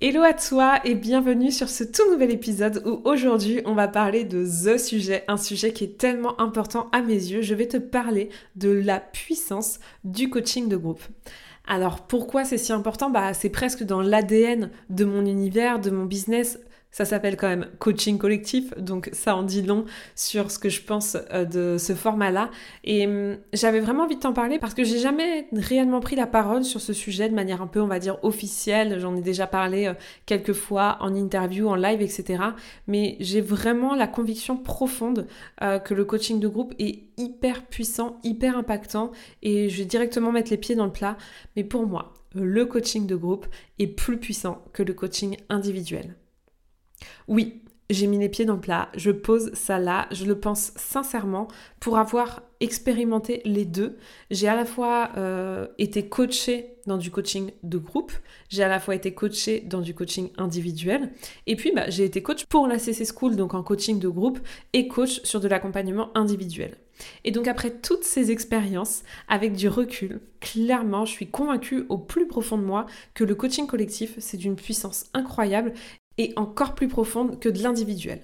Hello à toi et bienvenue sur ce tout nouvel épisode où aujourd'hui on va parler de The Sujet, un sujet qui est tellement important à mes yeux. Je vais te parler de la puissance du coaching de groupe. Alors pourquoi c'est si important? Bah c'est presque dans l'ADN de mon univers, de mon business. Ça s'appelle quand même coaching collectif, donc ça en dit long sur ce que je pense euh, de ce format-là. Et hum, j'avais vraiment envie de t'en parler parce que j'ai jamais réellement pris la parole sur ce sujet de manière un peu, on va dire, officielle. J'en ai déjà parlé euh, quelques fois en interview, en live, etc. Mais j'ai vraiment la conviction profonde euh, que le coaching de groupe est hyper puissant, hyper impactant. Et je vais directement mettre les pieds dans le plat. Mais pour moi, le coaching de groupe est plus puissant que le coaching individuel. Oui, j'ai mis les pieds dans le plat, je pose ça là, je le pense sincèrement, pour avoir expérimenté les deux. J'ai à la fois euh, été coachée dans du coaching de groupe, j'ai à la fois été coachée dans du coaching individuel, et puis bah, j'ai été coach pour la CC School, donc en coaching de groupe, et coach sur de l'accompagnement individuel. Et donc après toutes ces expériences, avec du recul, clairement, je suis convaincue au plus profond de moi que le coaching collectif, c'est d'une puissance incroyable et encore plus profonde que de l'individuel.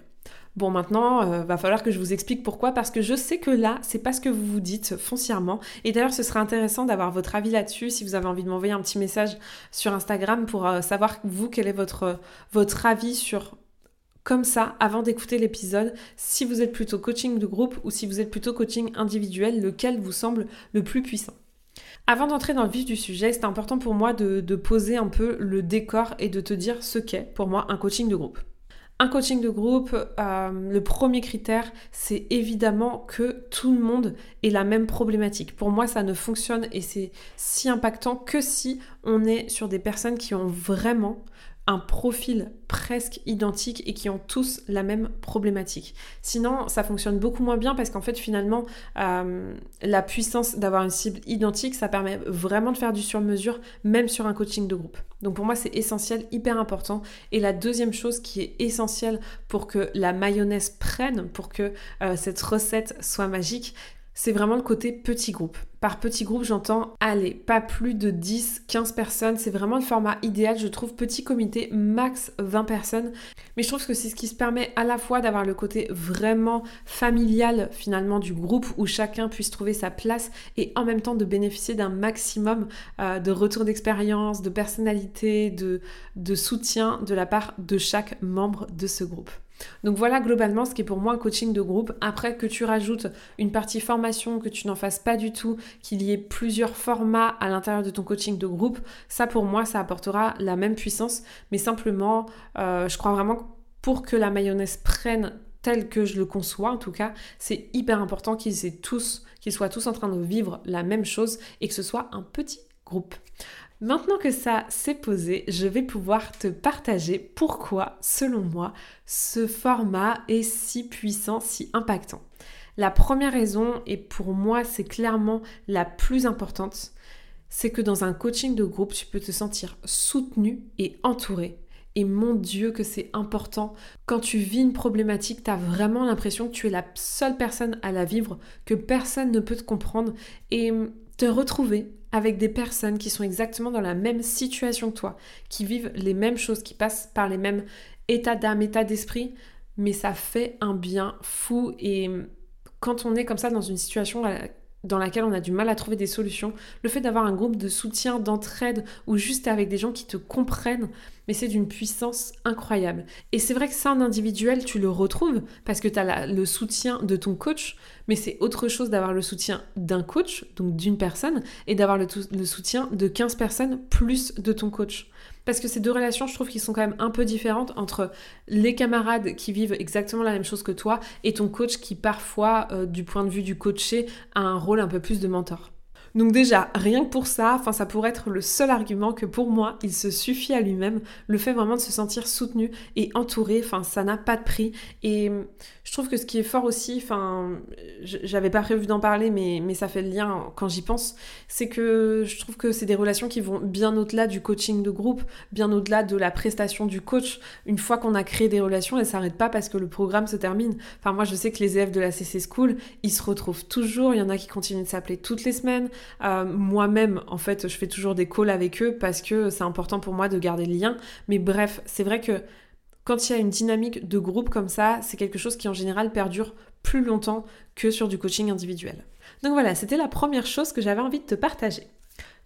Bon, maintenant, euh, va falloir que je vous explique pourquoi, parce que je sais que là, c'est pas ce que vous vous dites foncièrement. Et d'ailleurs, ce serait intéressant d'avoir votre avis là-dessus, si vous avez envie de m'envoyer un petit message sur Instagram pour euh, savoir, vous, quel est votre, votre avis sur comme ça, avant d'écouter l'épisode, si vous êtes plutôt coaching de groupe ou si vous êtes plutôt coaching individuel, lequel vous semble le plus puissant. Avant d'entrer dans le vif du sujet, c'est important pour moi de, poser un peu le décor et de te dire ce qu'est pour moi un coaching de groupe. Un coaching de groupe, euh, le premier critère, c'est évidemment que tout le monde ait la même problématique. Pour moi, ça ne fonctionne et c'est si impactant que si on est sur des personnes qui ont vraiment un profil presque identique et qui ont tous la même problématique. Sinon, ça fonctionne beaucoup moins bien parce qu'en fait, finalement, euh, la puissance d'avoir une cible identique, ça permet vraiment de faire du sur-mesure, même sur un coaching de groupe. Donc pour moi, c'est essentiel, hyper important. Et la deuxième chose qui est essentielle pour que la mayonnaise prenne, pour que euh, cette recette soit magique, c'est vraiment le côté petit groupe. Par petit groupe, j'entends, allez, pas plus de 10, 15 personnes. C'est vraiment le format idéal, je trouve, petit comité, max 20 personnes. Mais je trouve que c'est ce qui se permet à la fois d'avoir le côté vraiment familial, finalement, du groupe, où chacun puisse trouver sa place, et en même temps de bénéficier d'un maximum euh, de retour d'expérience, de personnalité, de soutien de la part de chaque membre de ce groupe. Donc voilà globalement ce qui est pour moi un coaching de groupe. Après que tu rajoutes une partie formation, que tu n'en fasses pas du tout, qu'il y ait plusieurs formats à l'intérieur de ton coaching de groupe, ça pour moi ça apportera la même puissance. Mais simplement, euh, je crois vraiment pour que la mayonnaise prenne tel que je le conçois en tout cas, c'est hyper important qu'ils tous, qu'ils soient tous en train de vivre la même chose et que ce soit un petit groupe. Maintenant que ça s'est posé, je vais pouvoir te partager pourquoi, selon moi, ce format est si puissant, si impactant. La première raison, et pour moi c'est clairement la plus importante, c'est que dans un coaching de groupe, tu peux te sentir soutenu et entouré. Et mon Dieu que c'est important. Quand tu vis une problématique, tu as vraiment l'impression que tu es la seule personne à la vivre, que personne ne peut te comprendre. Et te retrouver avec des personnes qui sont exactement dans la même situation que toi, qui vivent les mêmes choses, qui passent par les mêmes états d'âme, états d'esprit, mais ça fait un bien fou. Et quand on est comme ça dans une situation dans laquelle on a du mal à trouver des solutions, le fait d'avoir un groupe de soutien, d'entraide, ou juste avec des gens qui te comprennent, mais c'est d'une puissance incroyable. Et c'est vrai que ça en individuel, tu le retrouves parce que tu as le soutien de ton coach, mais c'est autre chose d'avoir le soutien d'un coach, donc d'une personne, et d'avoir le, soutien de 15 personnes plus de ton coach. Parce que ces deux relations, je trouve qu'ils sont quand même un peu différentes entre les camarades qui vivent exactement la même chose que toi et ton coach qui parfois, euh, du point de vue du coaché, a un rôle un peu plus de mentor. Donc déjà, rien que pour ça, enfin ça pourrait être le seul argument que pour moi, il se suffit à lui-même, le fait vraiment de se sentir soutenu et entouré, enfin ça n'a pas de prix. Et je trouve que ce qui est fort aussi, enfin j'avais pas prévu d'en parler, mais, mais ça fait le lien quand j'y pense, c'est que je trouve que c'est des relations qui vont bien au-delà du coaching de groupe, bien au-delà de la prestation du coach. Une fois qu'on a créé des relations, elles s'arrêtent pas parce que le programme se termine. Enfin moi je sais que les élèves de la CC School, ils se retrouvent toujours, il y en a qui continuent de s'appeler toutes les semaines. Euh, moi-même, en fait, je fais toujours des calls avec eux parce que c'est important pour moi de garder le lien. Mais bref, c'est vrai que quand il y a une dynamique de groupe comme ça, c'est quelque chose qui en général perdure plus longtemps que sur du coaching individuel. Donc voilà, c'était la première chose que j'avais envie de te partager.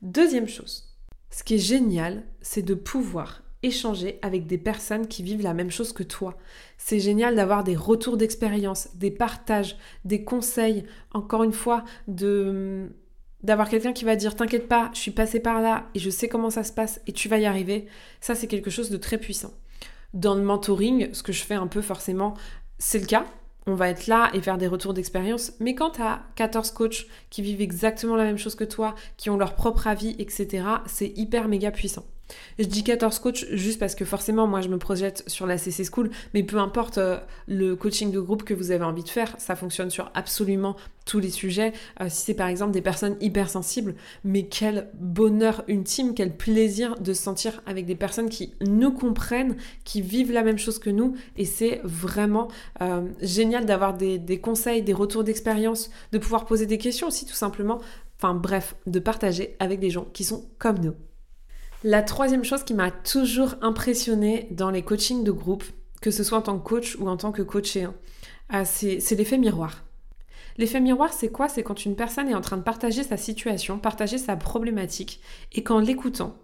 Deuxième chose, ce qui est génial, c'est de pouvoir échanger avec des personnes qui vivent la même chose que toi. C'est génial d'avoir des retours d'expérience, des partages, des conseils, encore une fois, de d'avoir quelqu'un qui va dire t'inquiète pas, je suis passé par là et je sais comment ça se passe et tu vas y arriver. Ça c'est quelque chose de très puissant. Dans le mentoring, ce que je fais un peu forcément, c'est le cas. On va être là et faire des retours d'expérience. Mais quand tu as 14 coachs qui vivent exactement la même chose que toi, qui ont leur propre avis, etc., c'est hyper méga puissant. Je dis 14 coachs juste parce que forcément, moi, je me projette sur la CC School, mais peu importe euh, le coaching de groupe que vous avez envie de faire, ça fonctionne sur absolument tous les sujets. Euh, si c'est par exemple des personnes hypersensibles, mais quel bonheur ultime, quel plaisir de se sentir avec des personnes qui nous comprennent, qui vivent la même chose que nous, et c'est vraiment euh, génial d'avoir des conseils, des retours d'expérience, de pouvoir poser des questions aussi tout simplement. Enfin bref, de partager avec des gens qui sont comme nous. La troisième chose qui m'a toujours impressionnée dans les coachings de groupe, que ce soit en tant que coach ou en tant que coaché, hein, ah, c'est l'effet miroir. L'effet miroir, c'est quoi? C'est quand une personne est en train de partager sa situation, partager sa problématique, et qu'en l'écoutant,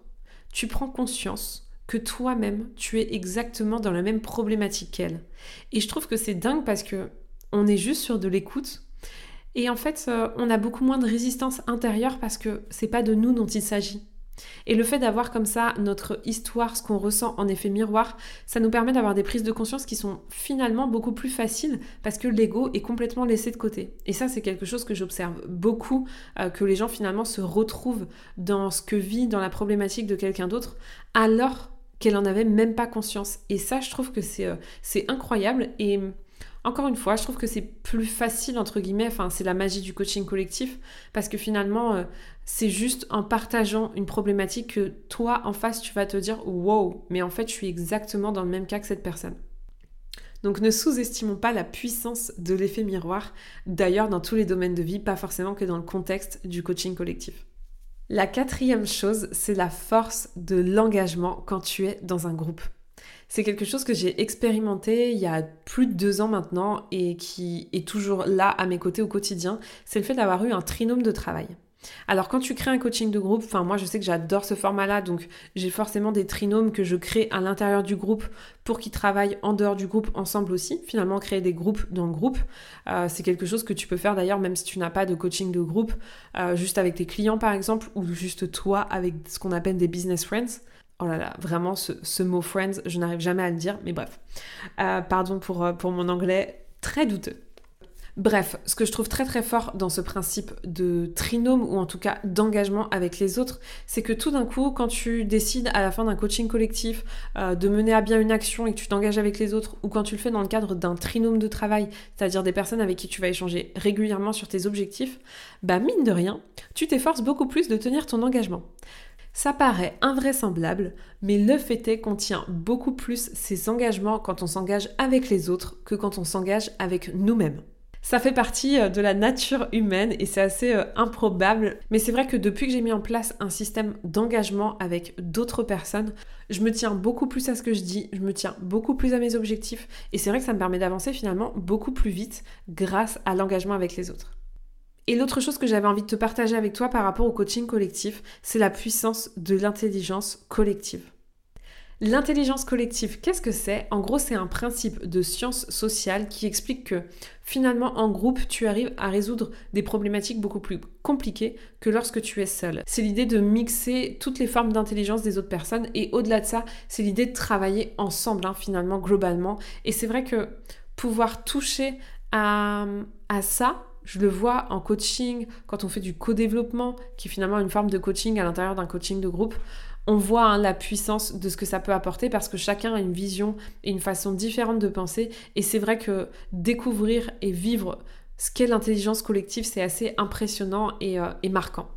tu prends conscience que toi-même, tu es exactement dans la même problématique qu'elle. Et je trouve que c'est dingue parce que on est juste sur de l'écoute. Et en fait, euh, on a beaucoup moins de résistance intérieure parce que c'est pas de nous dont il s'agit. Et le fait d'avoir comme ça notre histoire, ce qu'on ressent en effet miroir, ça nous permet d'avoir des prises de conscience qui sont finalement beaucoup plus faciles parce que l'ego est complètement laissé de côté. Et ça, c'est quelque chose que j'observe beaucoup, euh, que les gens finalement se retrouvent dans ce que vit, dans la problématique de quelqu'un d'autre, alors qu'elle en avait même pas conscience. Et ça, je trouve que c'est euh, incroyable. Et encore une fois, je trouve que c'est plus facile, entre guillemets, enfin, c'est la magie du coaching collectif, parce que finalement, euh, c'est juste en partageant une problématique que toi, en face, tu vas te dire wow, mais en fait, je suis exactement dans le même cas que cette personne. Donc ne sous-estimons pas la puissance de l'effet miroir, d'ailleurs dans tous les domaines de vie, pas forcément que dans le contexte du coaching collectif. La quatrième chose, c'est la force de l'engagement quand tu es dans un groupe. C'est quelque chose que j'ai expérimenté il y a plus de deux ans maintenant et qui est toujours là à mes côtés au quotidien. C'est le fait d'avoir eu un trinôme de travail. Alors quand tu crées un coaching de groupe, enfin moi je sais que j'adore ce format-là, donc j'ai forcément des trinômes que je crée à l'intérieur du groupe pour qu'ils travaillent en dehors du groupe ensemble aussi. Finalement créer des groupes dans le groupe, euh, c'est quelque chose que tu peux faire d'ailleurs même si tu n'as pas de coaching de groupe, euh, juste avec tes clients par exemple, ou juste toi avec ce qu'on appelle des business friends. Oh là là, vraiment ce, mot friends, je n'arrive jamais à le dire, mais bref. Euh, pardon pour, pour mon anglais très douteux. Bref, ce que je trouve très très fort dans ce principe de trinôme ou en tout cas d'engagement avec les autres, c'est que tout d'un coup, quand tu décides à la fin d'un coaching collectif euh, de mener à bien une action et que tu t'engages avec les autres, ou quand tu le fais dans le cadre d'un trinôme de travail, c'est-à-dire des personnes avec qui tu vas échanger régulièrement sur tes objectifs, bah mine de rien, tu t'efforces beaucoup plus de tenir ton engagement. Ça paraît invraisemblable, mais le fait est qu'on tient beaucoup plus ses engagements quand on s'engage avec les autres que quand on s'engage avec nous-mêmes. Ça fait partie euh, de la nature humaine et c'est assez euh, improbable, mais c'est vrai que depuis que j'ai mis en place un système d'engagement avec d'autres personnes, je me tiens beaucoup plus à ce que je dis, je me tiens beaucoup plus à mes objectifs et c'est vrai que ça me permet d'avancer finalement beaucoup plus vite grâce à l'engagement avec les autres. Et l'autre chose que j'avais envie de te partager avec toi par rapport au coaching collectif, c'est la puissance de l'intelligence collective. L'intelligence collective, qu'est-ce que c'est? En gros, c'est un principe de science sociale qui explique que finalement, en groupe, tu arrives à résoudre des problématiques beaucoup plus compliquées que lorsque tu es seul. C'est l'idée de mixer toutes les formes d'intelligence des autres personnes et au-delà de ça, c'est l'idée de travailler ensemble, hein, finalement, globalement. Et c'est vrai que pouvoir toucher à, à ça, je le vois en coaching, quand on fait du co-développement, qui est finalement une forme de coaching à l'intérieur d'un coaching de groupe, on voit hein, la puissance de ce que ça peut apporter parce que chacun a une vision et une façon différente de penser. Et c'est vrai que découvrir et vivre ce qu'est l'intelligence collective, c'est assez impressionnant et, euh, et marquant.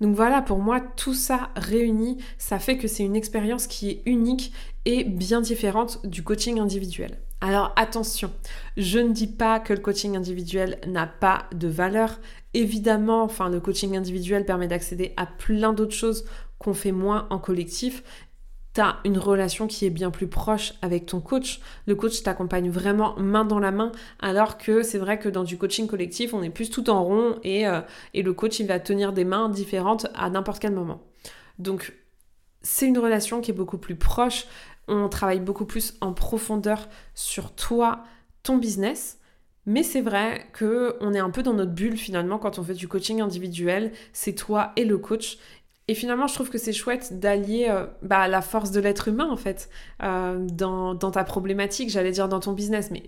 Donc voilà, pour moi, tout ça réuni, ça fait que c'est une expérience qui est unique et bien différente du coaching individuel. Alors attention, je ne dis pas que le coaching individuel n'a pas de valeur. Évidemment, enfin le coaching individuel permet d'accéder à plein d'autres choses qu'on fait moins en collectif tu as une relation qui est bien plus proche avec ton coach. Le coach t'accompagne vraiment main dans la main, alors que c'est vrai que dans du coaching collectif, on est plus tout en rond et, euh, et le coach, il va tenir des mains différentes à n'importe quel moment. Donc, c'est une relation qui est beaucoup plus proche. On travaille beaucoup plus en profondeur sur toi, ton business. Mais c'est vrai que on est un peu dans notre bulle finalement quand on fait du coaching individuel, c'est toi et le coach et finalement, je trouve que c'est chouette d'allier euh, bah, la force de l'être humain, en fait, euh, dans, ta problématique, j'allais dire dans ton business, mais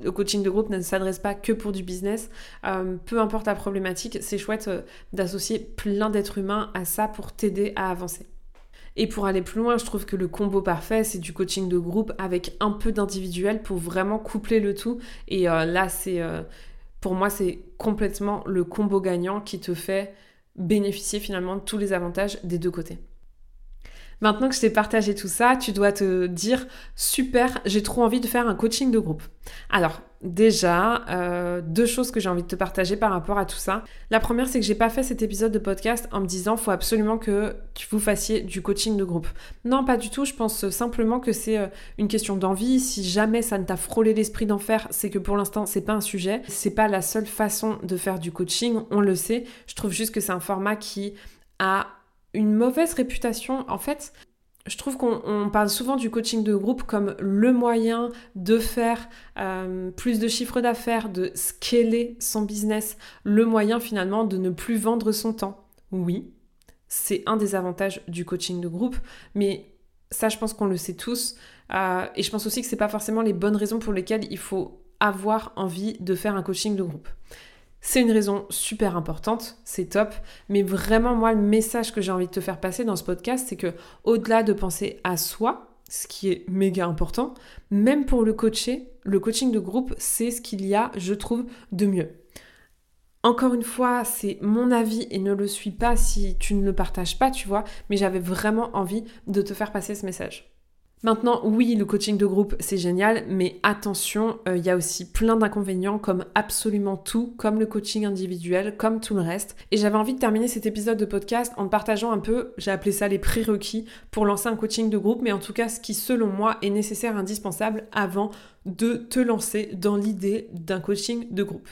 le coaching de groupe ne s'adresse pas que pour du business. Euh, peu importe la problématique, c'est chouette d'associer plein d'êtres humains à ça pour t'aider à avancer. Et pour aller plus loin, je trouve que le combo parfait, c'est du coaching de groupe avec un peu d'individuel pour vraiment coupler le tout. Et là, c'est pour moi, c'est complètement le combo gagnant qui te fait bénéficier finalement de tous les avantages des deux côtés. Maintenant que je t'ai partagé tout ça, tu dois te dire super, j'ai trop envie de faire un coaching de groupe. Alors déjà, euh, deux choses que j'ai envie de te partager par rapport à tout ça. La première, c'est que j'ai pas fait cet épisode de podcast en me disant faut absolument que vous fassiez du coaching de groupe. Non, pas du tout. Je pense simplement que c'est euh, une question d'envie. Si jamais ça ne t'a frôlé l'esprit d'en faire, c'est que pour l'instant c'est pas un sujet. C'est pas la seule façon de faire du coaching. On le sait. Je trouve juste que c'est un format qui a une mauvaise réputation. En fait, je trouve qu'on parle souvent du coaching de groupe comme le moyen de faire euh, plus de chiffre d'affaires, de scaler son business, le moyen finalement de ne plus vendre son temps. Oui, c'est un des avantages du coaching de groupe, mais ça je pense qu'on le sait tous. Euh, et je pense aussi que ce n'est pas forcément les bonnes raisons pour lesquelles il faut avoir envie de faire un coaching de groupe. C'est une raison super importante, c'est top, mais vraiment moi le message que j'ai envie de te faire passer dans ce podcast, c'est que au-delà de penser à soi, ce qui est méga important, même pour le coacher, le coaching de groupe, c'est ce qu'il y a, je trouve, de mieux. Encore une fois, c'est mon avis et ne le suis pas si tu ne le partages pas, tu vois, mais j'avais vraiment envie de te faire passer ce message. Maintenant, oui, le coaching de groupe, c'est génial, mais attention, euh, il y a aussi plein d'inconvénients comme absolument tout, comme le coaching individuel, comme tout le reste. Et j'avais envie de terminer cet épisode de podcast en partageant un peu, j'ai appelé ça les prérequis pour lancer un coaching de groupe, mais en tout cas ce qui selon moi est nécessaire, indispensable avant de te lancer dans l'idée d'un coaching de groupe.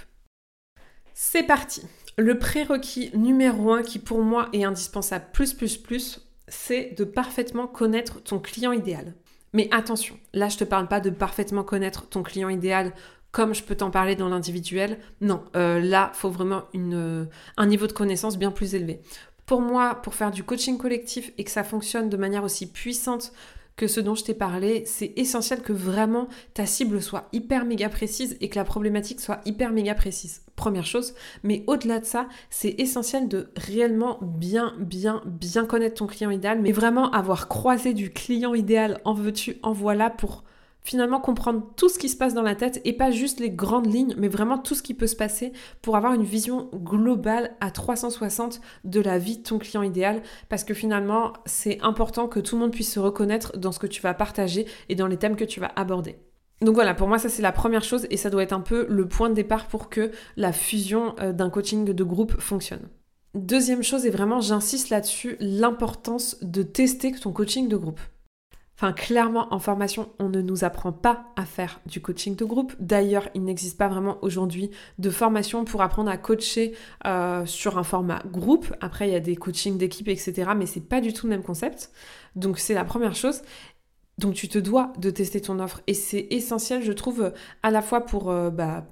C'est parti Le prérequis numéro un qui pour moi est indispensable plus plus plus, c'est de parfaitement connaître ton client idéal. Mais attention, là je te parle pas de parfaitement connaître ton client idéal comme je peux t'en parler dans l'individuel. Non, euh, là, faut vraiment une, un niveau de connaissance bien plus élevé. Pour moi, pour faire du coaching collectif et que ça fonctionne de manière aussi puissante que ce dont je t'ai parlé, c'est essentiel que vraiment ta cible soit hyper méga précise et que la problématique soit hyper méga précise. Première chose, mais au-delà de ça, c'est essentiel de réellement bien, bien, bien connaître ton client idéal, mais vraiment avoir croisé du client idéal en veux-tu, en voilà pour finalement comprendre tout ce qui se passe dans la tête et pas juste les grandes lignes, mais vraiment tout ce qui peut se passer pour avoir une vision globale à 360 de la vie de ton client idéal parce que finalement c'est important que tout le monde puisse se reconnaître dans ce que tu vas partager et dans les thèmes que tu vas aborder. Donc voilà, pour moi ça c'est la première chose et ça doit être un peu le point de départ pour que la fusion euh, d'un coaching de groupe fonctionne. Deuxième chose, et vraiment j'insiste là-dessus, l'importance de tester ton coaching de groupe. Enfin, clairement, en formation, on ne nous apprend pas à faire du coaching de groupe. D'ailleurs, il n'existe pas vraiment aujourd'hui de formation pour apprendre à coacher euh, sur un format groupe. Après, il y a des coachings d'équipe, etc. Mais c'est pas du tout le même concept. Donc, c'est la première chose. Donc, tu te dois de tester ton offre. Et c'est essentiel, je trouve, à la fois pour, euh, bah,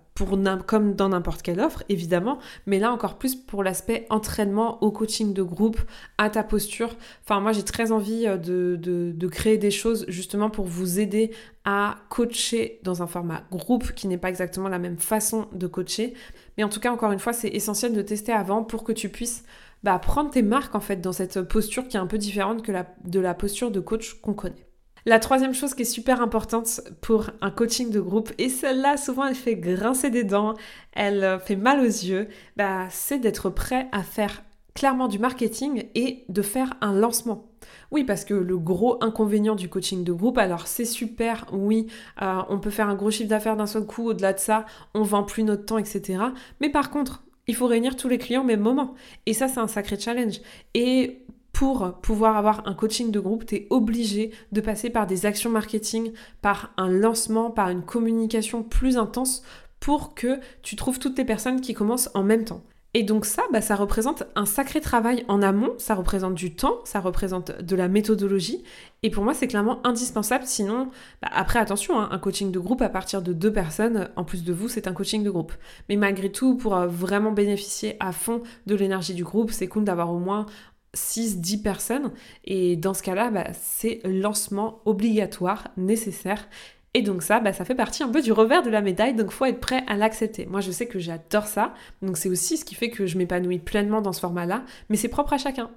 comme dans n'importe quelle offre, évidemment, mais là encore plus pour l'aspect entraînement au coaching de groupe, à ta posture. Enfin, moi, j'ai très envie euh, de, de, créer des choses justement pour vous aider à coacher dans un format groupe qui n'est pas exactement la même façon de coacher. Mais en tout cas, encore une fois, c'est essentiel de tester avant pour que tu puisses bah, prendre tes marques en fait dans cette posture qui est un peu différente que de la posture de coach qu'on connaît. La troisième chose qui est super importante pour un coaching de groupe, et celle-là souvent elle fait grincer des dents, elle euh, fait mal aux yeux, bah, c'est d'être prêt à faire clairement du marketing et de faire un lancement. Oui, parce que le gros inconvénient du coaching de groupe, alors c'est super, oui, euh, on peut faire un gros chiffre d'affaires d'un seul coup, au-delà de ça, on vend plus notre temps, etc. Mais par contre, il faut réunir tous les clients au même moment. Et ça, c'est un sacré challenge. Et pour pouvoir avoir un coaching de groupe, tu es obligé de passer par des actions marketing, par un lancement, par une communication plus intense pour que tu trouves toutes tes personnes qui commencent en même temps. Et donc ça, bah, ça représente un sacré travail en amont, ça représente du temps, ça représente de la méthodologie. Et pour moi, c'est clairement indispensable. Sinon, bah, après, attention, hein, un coaching de groupe à partir de deux personnes, en plus de vous, c'est un coaching de groupe. Mais malgré tout, pour euh, vraiment bénéficier à fond de l'énergie du groupe, c'est cool d'avoir au moins 6-10 personnes. Et dans ce cas-là, bah, c'est lancement obligatoire, nécessaire. Et donc ça, bah, ça fait partie un peu du revers de la médaille, donc faut être prêt à l'accepter. Moi, je sais que j'adore ça, donc c'est aussi ce qui fait que je m'épanouis pleinement dans ce format-là, mais c'est propre à chacun.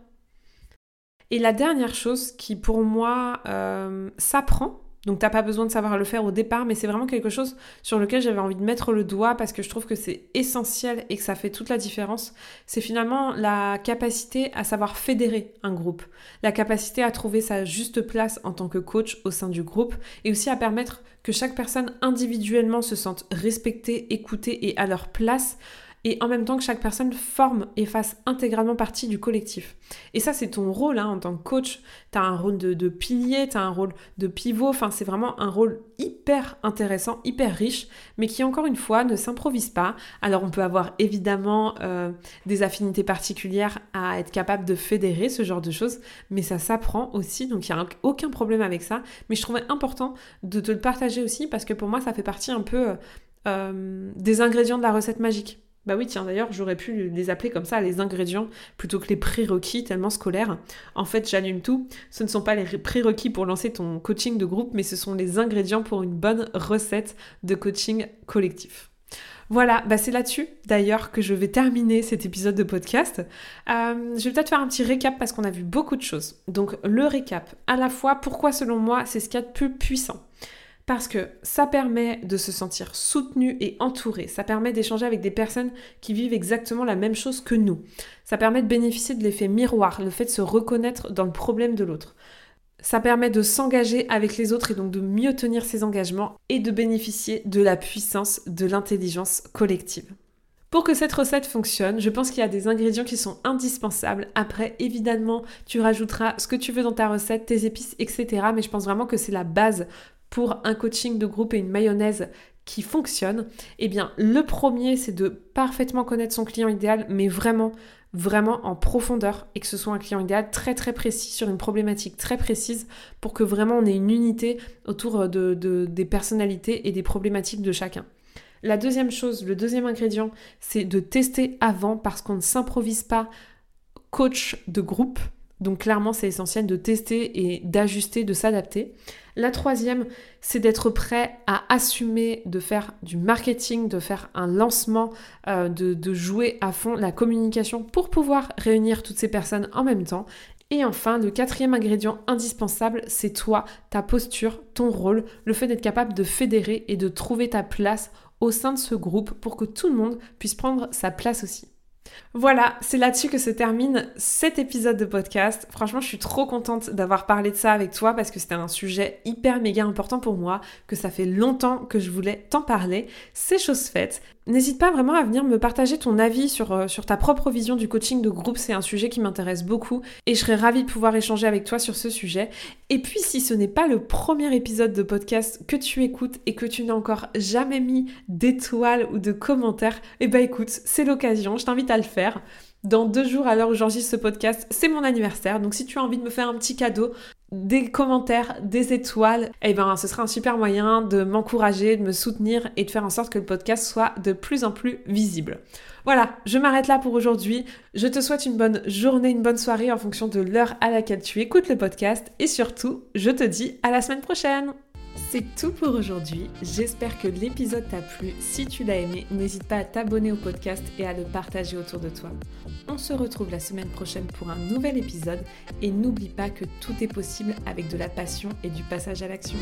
Et la dernière chose qui pour moi euh, s'apprend, donc t'as pas besoin de savoir le faire au départ, mais c'est vraiment quelque chose sur lequel j'avais envie de mettre le doigt parce que je trouve que c'est essentiel et que ça fait toute la différence. C'est finalement la capacité à savoir fédérer un groupe, la capacité à trouver sa juste place en tant que coach au sein du groupe et aussi à permettre que chaque personne individuellement se sente respectée, écoutée et à leur place et en même temps que chaque personne forme et fasse intégralement partie du collectif. Et ça, c'est ton rôle hein, en tant que coach. Tu as un rôle de, pilier, tu as un rôle de pivot, enfin, c'est vraiment un rôle hyper intéressant, hyper riche, mais qui, encore une fois, ne s'improvise pas. Alors, on peut avoir évidemment euh, des affinités particulières à être capable de fédérer ce genre de choses, mais ça s'apprend aussi, donc il n'y a aucun problème avec ça. Mais je trouvais important de te le partager aussi parce que pour moi, ça fait partie un peu euh, des ingrédients de la recette magique. Bah oui, tiens, d'ailleurs, j'aurais pu les appeler comme ça, les ingrédients, plutôt que les prérequis tellement scolaires. En fait, j'allume tout. Ce ne sont pas les prérequis pour lancer ton coaching de groupe, mais ce sont les ingrédients pour une bonne recette de coaching collectif. Voilà, bah c'est là-dessus d'ailleurs que je vais terminer cet épisode de podcast. Euh, je vais peut-être faire un petit récap parce qu'on a vu beaucoup de choses. Donc le récap, à la fois pourquoi selon moi c'est ce qu'il y a de plus puissant? Parce que ça permet de se sentir soutenu et entouré. Ça permet d'échanger avec des personnes qui vivent exactement la même chose que nous. Ça permet de bénéficier de l'effet miroir, le fait de se reconnaître dans le problème de l'autre. Ça permet de s'engager avec les autres et donc de mieux tenir ses engagements et de bénéficier de la puissance de l'intelligence collective. Pour que cette recette fonctionne, je pense qu'il y a des ingrédients qui sont indispensables. Après, évidemment, tu rajouteras ce que tu veux dans ta recette, tes épices, etc. Mais je pense vraiment que c'est la base pour un coaching de groupe et une mayonnaise qui fonctionne Eh bien, le premier, c'est de parfaitement connaître son client idéal, mais vraiment, vraiment en profondeur, et que ce soit un client idéal très très précis sur une problématique très précise, pour que vraiment on ait une unité autour de, des personnalités et des problématiques de chacun. La deuxième chose, le deuxième ingrédient, c'est de tester avant parce qu'on ne s'improvise pas coach de groupe. Donc clairement, c'est essentiel de tester et d'ajuster, de s'adapter. La troisième, c'est d'être prêt à assumer de faire du marketing, de faire un lancement, euh, de, de jouer à fond la communication pour pouvoir réunir toutes ces personnes en même temps. Et enfin, le quatrième ingrédient indispensable, c'est toi, ta posture, ton rôle, le fait d'être capable de fédérer et de trouver ta place au sein de ce groupe pour que tout le monde puisse prendre sa place aussi. Voilà, c'est là-dessus que se termine cet épisode de podcast. Franchement, je suis trop contente d'avoir parlé de ça avec toi parce que c'était un sujet hyper méga important pour moi, que ça fait longtemps que je voulais t'en parler. C'est chose faite. N'hésite pas vraiment à venir me partager ton avis sur, euh, sur ta propre vision du coaching de groupe, c'est un sujet qui m'intéresse beaucoup et je serais ravie de pouvoir échanger avec toi sur ce sujet. Et puis si ce n'est pas le premier épisode de podcast que tu écoutes et que tu n'as encore jamais mis d'étoiles ou de commentaires, eh ben écoute, c'est l'occasion, je t'invite à le faire. Dans deux jours, à l'heure où j'enregistre ce podcast, c'est mon anniversaire. Donc si tu as envie de me faire un petit cadeau, des commentaires, des étoiles, eh ben ce sera un super moyen de m'encourager, de me soutenir et de faire en sorte que le podcast soit de plus en plus visible. Voilà, je m'arrête là pour aujourd'hui. Je te souhaite une bonne journée, une bonne soirée en fonction de l'heure à laquelle tu écoutes le podcast et surtout, je te dis à la semaine prochaine. C'est tout pour aujourd'hui. J'espère que l'épisode t'a plu. Si tu l'as aimé, n'hésite pas à t'abonner au podcast et à le partager autour de toi. On se retrouve la semaine prochaine pour un nouvel épisode et n'oublie pas que tout est possible avec de la passion et du passage à l'action.